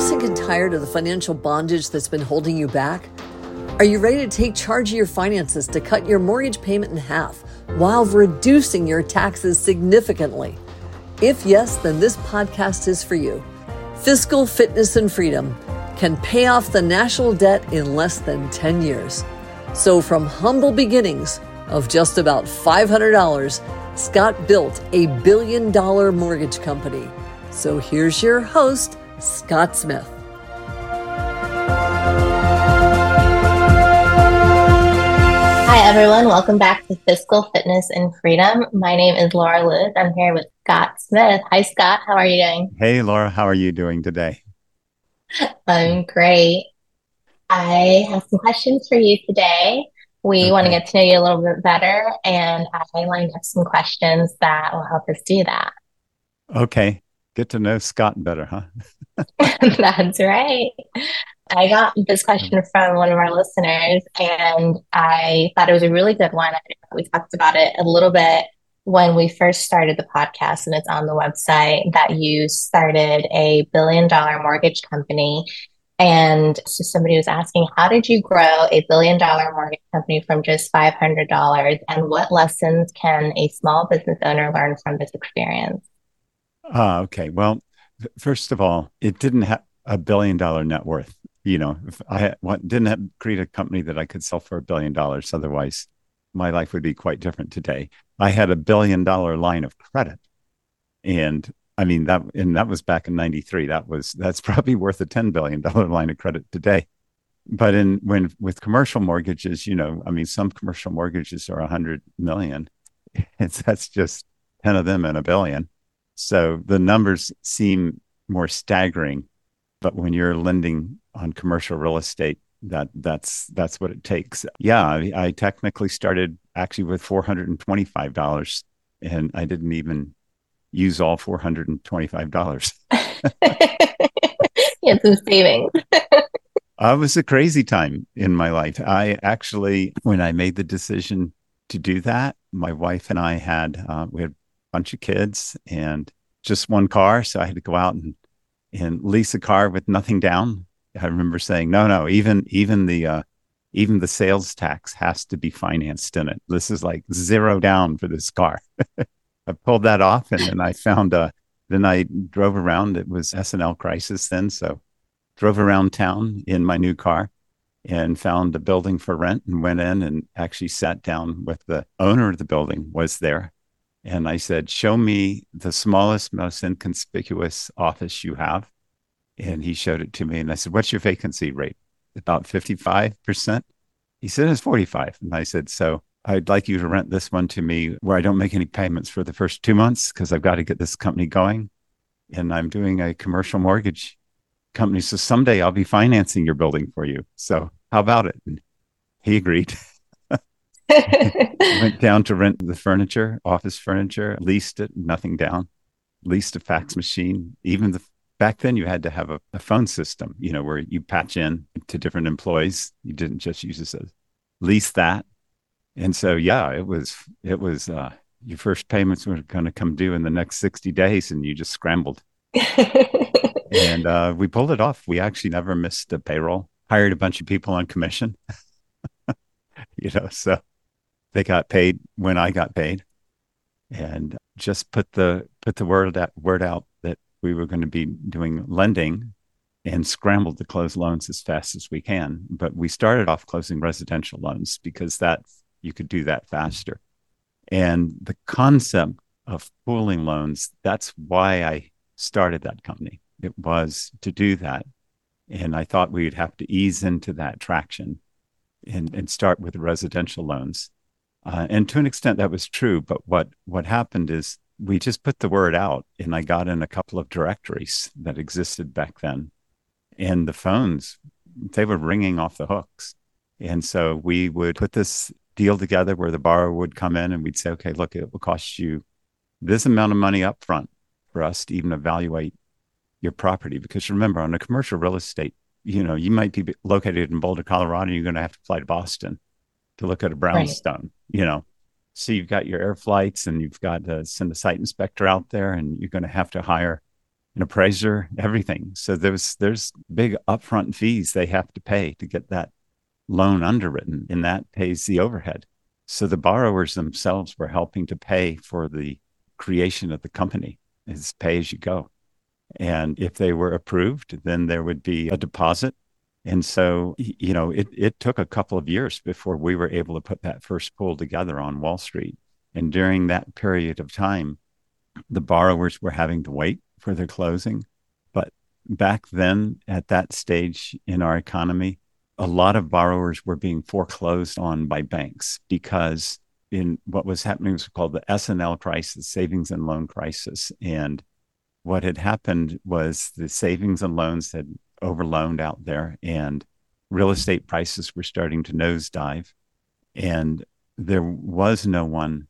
sick and tired of the financial bondage that's been holding you back? Are you ready to take charge of your finances to cut your mortgage payment in half while reducing your taxes significantly? If yes, then this podcast is for you. Fiscal Fitness and Freedom can pay off the national debt in less than 10 years. So, from humble beginnings of just about $500, Scott built a billion dollar mortgage company. So, here's your host, Scott Smith. Hi, everyone. Welcome back to Fiscal Fitness and Freedom. My name is Laura Lewis. I'm here with Scott Smith. Hi, Scott. How are you doing? Hey, Laura. How are you doing today? I'm great. I have some questions for you today. We okay. want to get to know you a little bit better, and I lined up some questions that will help us do that. Okay. Get to know Scott better, huh? That's right. I got this question from one of our listeners, and I thought it was a really good one. We talked about it a little bit when we first started the podcast, and it's on the website that you started a billion dollar mortgage company and so somebody was asking, how did you grow a billion dollar mortgage company from just $500? And what lessons can a small business owner learn from this experience? Uh, okay. Well, first of all, it didn't have a billion dollar net worth. You know, I didn't have, create a company that I could sell for a billion dollars. Otherwise, my life would be quite different today. I had a billion dollar line of credit. And I mean that, and that was back in '93. That was that's probably worth a ten billion dollar line of credit today. But in when with commercial mortgages, you know, I mean, some commercial mortgages are a hundred million. It's that's just ten of them in a billion. So the numbers seem more staggering. But when you're lending on commercial real estate, that that's that's what it takes. Yeah, I, I technically started actually with four hundred and twenty five dollars, and I didn't even use all $425. you had some savings. uh, it was a crazy time in my life. I actually, when I made the decision to do that, my wife and I had, uh, we had bunch of kids and just one car. So I had to go out and, and lease a car with nothing down. I remember saying, no, no, even, even the, uh, even the sales tax has to be financed in it. This is like zero down for this car. I pulled that off, and then I found. Uh, then I drove around. It was S&L crisis then, so drove around town in my new car and found a building for rent and went in and actually sat down with the owner of the building was there and i said show me the smallest most inconspicuous office you have and he showed it to me and i said what's your vacancy rate about 55% he said it's 45 and i said so I'd like you to rent this one to me where I don't make any payments for the first two months because I've got to get this company going. And I'm doing a commercial mortgage company. So someday I'll be financing your building for you. So how about it? And he agreed. Went down to rent the furniture, office furniture, leased it, nothing down, leased a fax machine. Even the back then you had to have a, a phone system, you know, where you patch in to different employees. You didn't just use this as lease that. And so yeah it was it was uh your first payments were going to come due in the next 60 days and you just scrambled. And uh, we pulled it off. We actually never missed a payroll. Hired a bunch of people on commission. You know so they got paid when i got paid and just put the put the word out word out that we were going to be doing lending and scrambled to close loans as fast as we can but we started off closing residential loans because that's you could do that faster. And the concept of pooling loans, that's why I started that company. It was to do that. And I thought we'd have to ease into that traction and, and start with residential loans. Uh, and to an extent, that was true. But what, what happened is we just put the word out, and I got in a couple of directories that existed back then. And the phones, they were ringing off the hooks. And so we would put this deal together where the borrower would come in and we'd say, okay, look, it will cost you this amount of money up front for us to even evaluate your property. Because remember, on a commercial real estate, you know, you might be located in Boulder, Colorado, and you're going to have to fly to Boston to look at a brownstone, right. you know. So you've got your air flights and you've got to send a site inspector out there and you're going to have to hire an appraiser, everything. So there's there's big upfront fees they have to pay to get that loan underwritten, and that pays the overhead. So the borrowers themselves were helping to pay for the creation of the company. It's pay as you go. And if they were approved, then there would be a deposit. And so, you know, it, it took a couple of years before we were able to put that first pool together on Wall Street. And during that period of time, the borrowers were having to wait for their closing. But back then, at that stage in our economy, a lot of borrowers were being foreclosed on by banks because in what was happening was called the S&L crisis, savings and loan crisis. And what had happened was the savings and loans had overloaned out there and real estate prices were starting to nosedive. And there was no one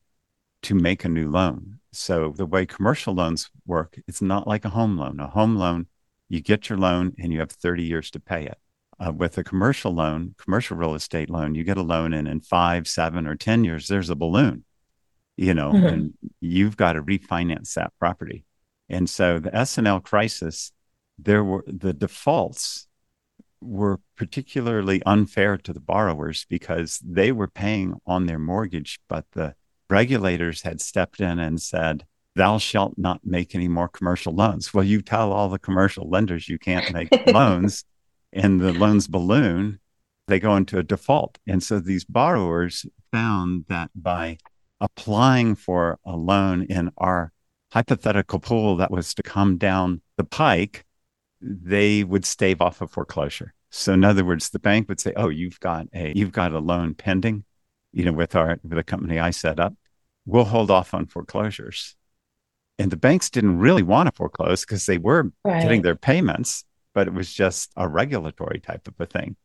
to make a new loan. So the way commercial loans work, it's not like a home loan. A home loan, you get your loan and you have 30 years to pay it. Uh, with a commercial loan, commercial real estate loan, you get a loan and in five, seven, or 10 years, there's a balloon, you know, mm-hmm. and you've got to refinance that property. And so the S&L crisis, there were the defaults were particularly unfair to the borrowers because they were paying on their mortgage, but the regulators had stepped in and said, Thou shalt not make any more commercial loans. Well, you tell all the commercial lenders you can't make loans, and the loans balloon, they go into a default. And so these borrowers found that by applying for a loan in our hypothetical pool that was to come down the pike, they would stave off a foreclosure. So in other words, the bank would say, "Oh, you've got a you've got a loan pending, you know, with our with the company I set up. We'll hold off on foreclosures." And the banks didn't really want to foreclose because they were right. getting their payments, but it was just a regulatory type of a thing.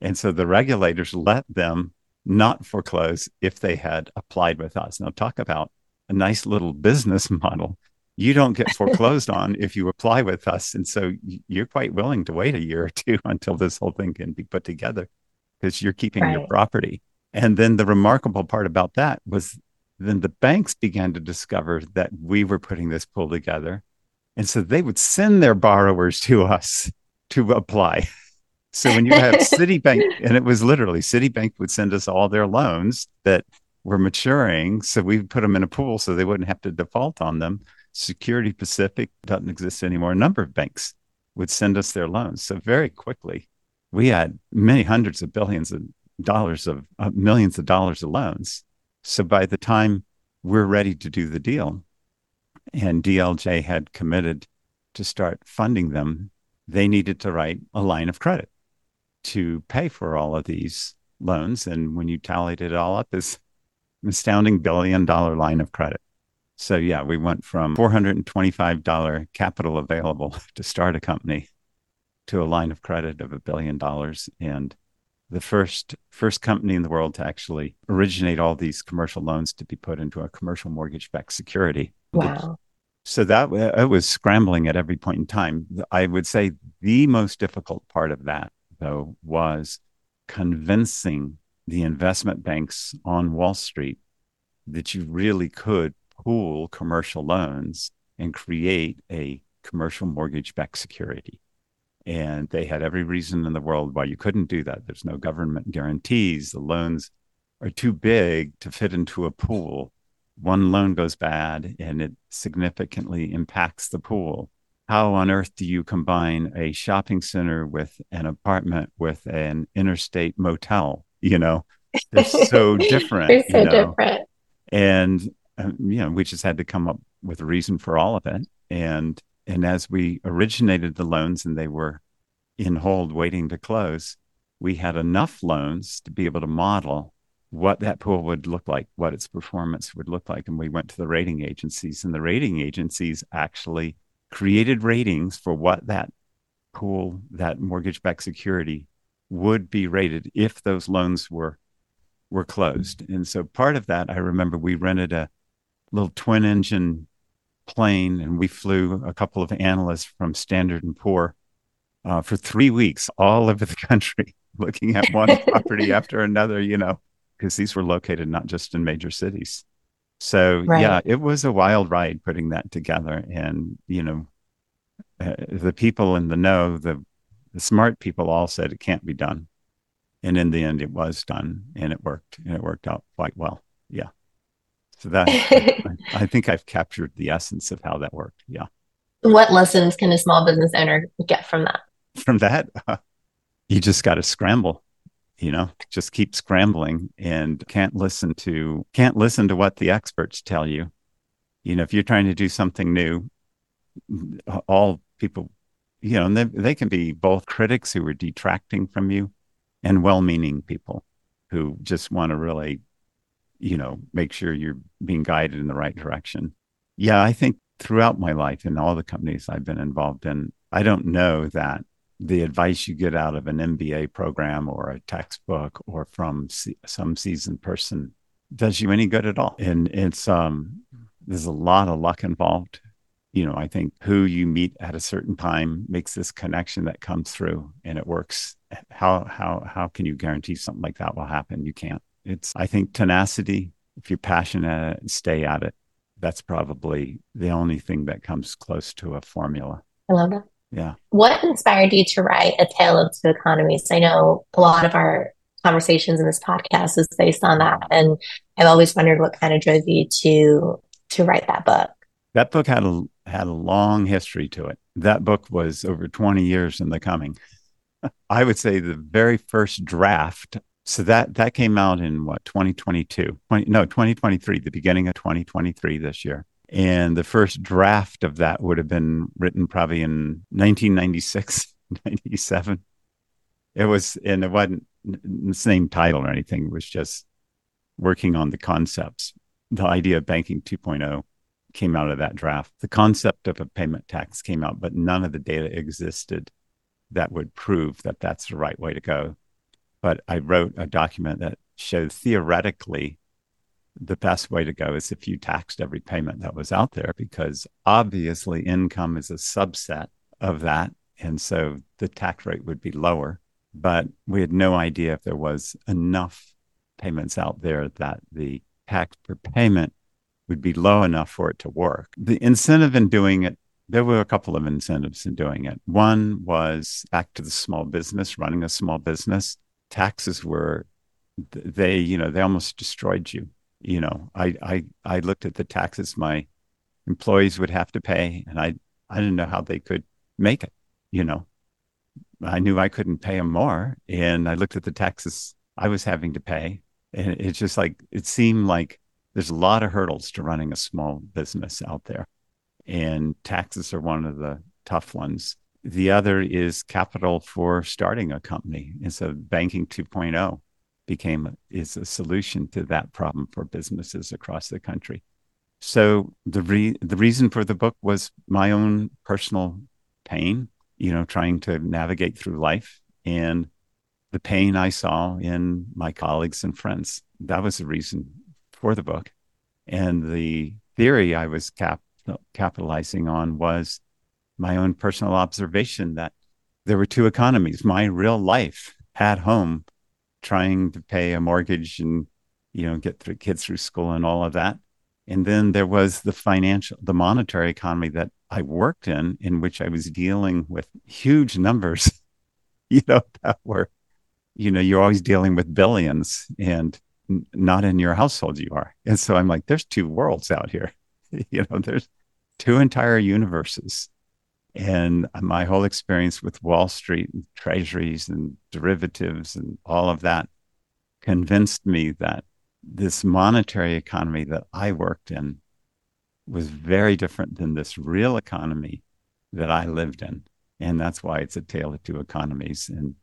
And so the regulators let them not foreclose if they had applied with us. Now talk about a nice little business model you don't get foreclosed on if you apply with us. And so you're quite willing to wait a year or two until this whole thing can be put together because you're keeping right. your property. And then the remarkable part about that was then the banks began to discover that we were putting this pool together. And so they would send their borrowers to us to apply. So when you have Citibank, and it was literally Citibank would send us all their loans that were maturing. So we put them in a pool so they wouldn't have to default on them. Security Pacific doesn't exist anymore. A number of banks would send us their loans. So very quickly, we had many hundreds of billions of dollars of uh, millions of dollars of loans. So by the time we're ready to do the deal, and DLJ had committed to start funding them, they needed to write a line of credit to pay for all of these loans. And when you tallied it all up, is an astounding billion dollar line of credit. So yeah, we went from $425 capital available to start a company to a line of credit of a billion dollars and the first first company in the world to actually originate all these commercial loans to be put into a commercial mortgage backed security. Wow. So that it was scrambling at every point in time. I would say the most difficult part of that though was convincing the investment banks on Wall Street that you really could pool commercial loans and create a commercial mortgage backed security. And they had every reason in the world why you couldn't do that. There's no government guarantees. The loans are too big to fit into a pool. One loan goes bad and it significantly impacts the pool. How on earth do you combine a shopping center with an apartment with an interstate motel? You know, they're so different. they're so you know? different. And um, you know, we just had to come up with a reason for all of it. And and as we originated the loans and they were in hold waiting to close, we had enough loans to be able to model what that pool would look like, what its performance would look like. And we went to the rating agencies, and the rating agencies actually created ratings for what that pool, that mortgage backed security would be rated if those loans were were closed. And so part of that, I remember we rented a little twin engine plane and we flew a couple of analysts from Standard and Poor uh, for three weeks all over the country, looking at one property after another, you know, because these were located not just in major cities. So right. yeah, it was a wild ride putting that together. And, you know, uh, the people in the know, the, the smart people all said it can't be done. And in the end, it was done and it worked and it worked out quite well. Yeah. So that, I, I think I've captured the essence of how that worked. Yeah. What lessons can a small business owner get from that? From that, uh, you just got to scramble you know just keep scrambling and can't listen to can't listen to what the experts tell you you know if you're trying to do something new all people you know and they, they can be both critics who are detracting from you and well-meaning people who just want to really you know make sure you're being guided in the right direction yeah i think throughout my life in all the companies i've been involved in i don't know that the advice you get out of an MBA program or a textbook or from some seasoned person does you any good at all. And it's um, there's a lot of luck involved. You know, I think who you meet at a certain time makes this connection that comes through, and it works. How how how can you guarantee something like that will happen? You can't. It's I think tenacity. If you're passionate stay at it. That's probably the only thing that comes close to a formula. I love that. Yeah. What inspired you to write A Tale of Two Economies? I know a lot of our conversations in this podcast is based on that. And I've always wondered what kind of drove you to to write that book. That book had a had a long history to it. That book was over 20 years in the coming. I would say the very first draft. So that that came out in what 2022? 20, no, 2023, the beginning of 2023 this year. And the first draft of that would have been written probably in 1996, 97. It was, and it wasn't the same title or anything. It was just working on the concepts. The idea of banking 2.0 came out of that draft. The concept of a payment tax came out, but none of the data existed that would prove that that's the right way to go. But I wrote a document that showed theoretically the best way to go is if you taxed every payment that was out there, because obviously income is a subset of that. And so the tax rate would be lower. But we had no idea if there was enough payments out there that the tax per payment would be low enough for it to work. The incentive in doing it, there were a couple of incentives in doing it. One was back to the small business, running a small business. Taxes were, they, you know, they almost destroyed you you know, I, I, I looked at the taxes my employees would have to pay, and I, I didn't know how they could make it. You know, I knew I couldn't pay them more, and I looked at the taxes I was having to pay, and it's just like it seemed like there's a lot of hurdles to running a small business out there, and taxes are one of the tough ones. The other is capital for starting a company. It's a banking 2.0 became is a solution to that problem for businesses across the country. So the re- the reason for the book was my own personal pain, you know, trying to navigate through life and the pain I saw in my colleagues and friends. That was the reason for the book. And the theory I was cap- capitalizing on was my own personal observation that there were two economies. My real life at home trying to pay a mortgage and you know get through kids through school and all of that. And then there was the financial the monetary economy that i worked in in which i was dealing with huge numbers you know that were you know you're always dealing with billions. And not in your household you are and so i'm like there's two worlds out here you know there's two entire universes and my whole experience with Wall Street and treasuries and derivatives and all of that convinced me that this monetary economy that I worked in was very different than this real economy that I lived in. And that's why it's a tale of two economies. And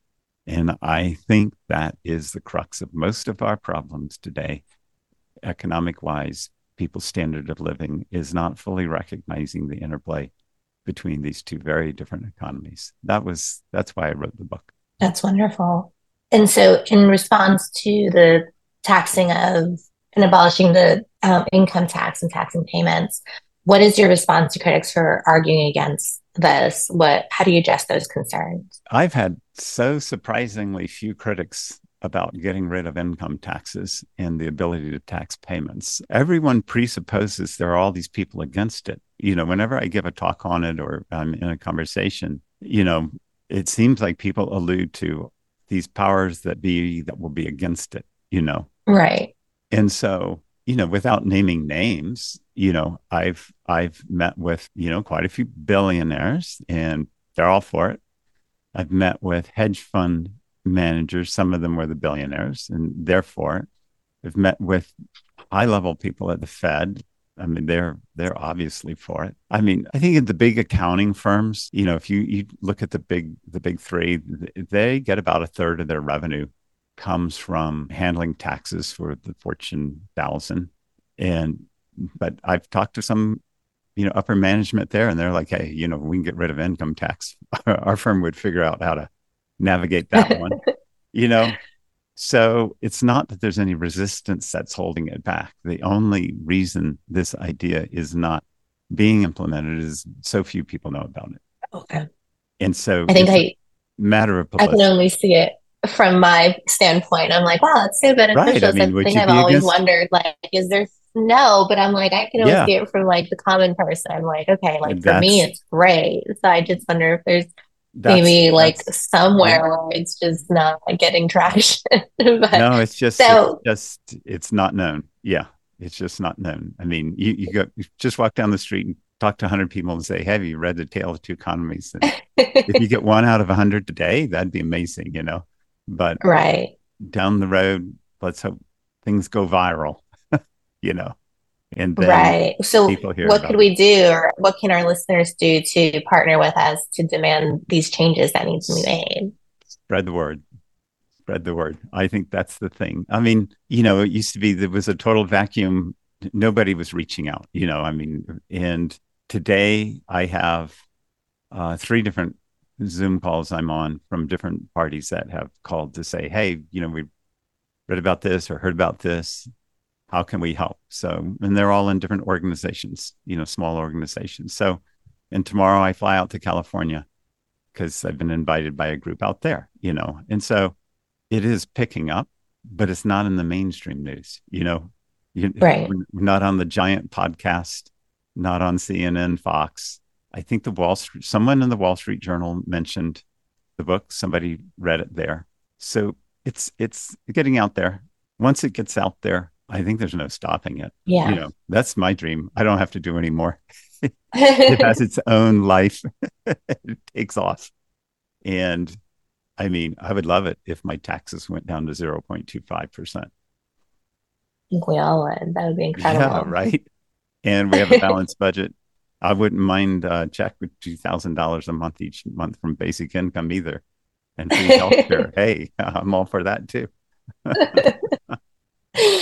and I think that is the crux of most of our problems today, economic wise. People's standard of living is not fully recognizing the interplay between these two very different economies. That was that's why I wrote the book. That's wonderful. And so, in response to the taxing of and abolishing the um, income tax and taxing payments, what is your response to critics for arguing against this? What how do you address those concerns? I've had so surprisingly few critics about getting rid of income taxes and the ability to tax payments. Everyone presupposes there are all these people against it. You know, whenever I give a talk on it or I'm in a conversation, you know, it seems like people allude to these powers that be that will be against it, you know. Right. And so, you know, without naming names, you know, I've I've met with, you know, quite a few billionaires and they're all for it. I've met with hedge fund managers. Some of them were the billionaires, and therefore, I've met with high level people at the Fed. I mean, they're they're obviously for it. I mean, I think in the big accounting firms, you know, if you you look at the big the big three, they get about a third of their revenue comes from handling taxes for the Fortune thousand. And but I've talked to some you know upper management there and they're like hey you know we can get rid of income tax. Our firm would figure out how to navigate that one you know? So it's not that there's any resistance that's holding it back. The only reason this idea is not being implemented is so few people know about it. Okay. And so i think i matter of publicity. i can only see it from my standpoint i'm like wow it's so beneficial right. I mean, something i've always against... wondered like is there no, but I'm like, I can only yeah. see it from like the common person. I'm like, okay, like for me, it's great. So I just wonder if there's maybe like somewhere yeah. where it's just not like, getting traction. no, it's just, so, it's just, it's not known. Yeah. It's just not known. I mean, you, you go, you just walk down the street and talk to 100 people and say, have you read The Tale of Two Economies? If you get one out of 100 today, that'd be amazing, you know? But right. down the road, let's hope things go viral you know and right. So what could we do or what can our listeners do to partner with us to demand these changes that need to be made? Spread the word. Spread the word. I think that's the thing. I mean you know it used to be there was a total vacuum. Nobody was reaching out you know i mean and today i have uh, three different zoom calls i'm on from different parties that have called to say hey you know we read about this or heard about this how can we help? So, and they're all in different organizations, you know, small organizations. So, and tomorrow I fly out to California because I've been invited by a group out there, you know, and so it is picking up, but it's not in the mainstream news, you know, you, right. not on the giant podcast, not on CNN, Fox. I think the Wall Street, someone in the Wall Street Journal mentioned the book. Somebody read it there. So it's, it's getting out there. Once it gets out there, I think there's no stopping it. Yeah. You know, that's my dream. I don't have to do any more. it has its own life. it takes off. And I mean, I would love it if my taxes went down to 0.25%. I think we all would. That would be incredible. Yeah, right. And we have a balanced budget. I wouldn't mind uh, a check with $2,000 a month each month from basic income either. And free healthcare. hey, I'm all for that too.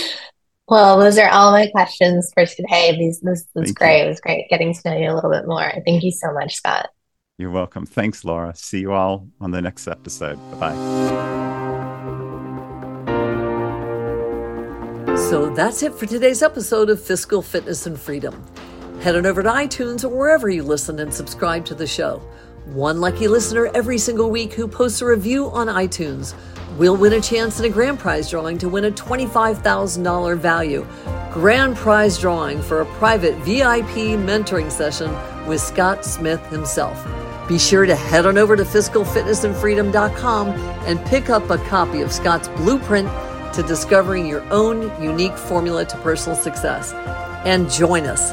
Well, those are all my questions for today. These this was great. You. It was great getting to know you a little bit more. Thank you so much, Scott. You're welcome. Thanks, Laura. See you all on the next episode. Bye bye. So that's it for today's episode of Fiscal Fitness and Freedom. Head on over to iTunes or wherever you listen and subscribe to the show. One lucky listener every single week who posts a review on iTunes will win a chance in a grand prize drawing to win a $25,000 value grand prize drawing for a private VIP mentoring session with Scott Smith himself. Be sure to head on over to fiscalfitnessandfreedom.com and pick up a copy of Scott's blueprint to discovering your own unique formula to personal success. And join us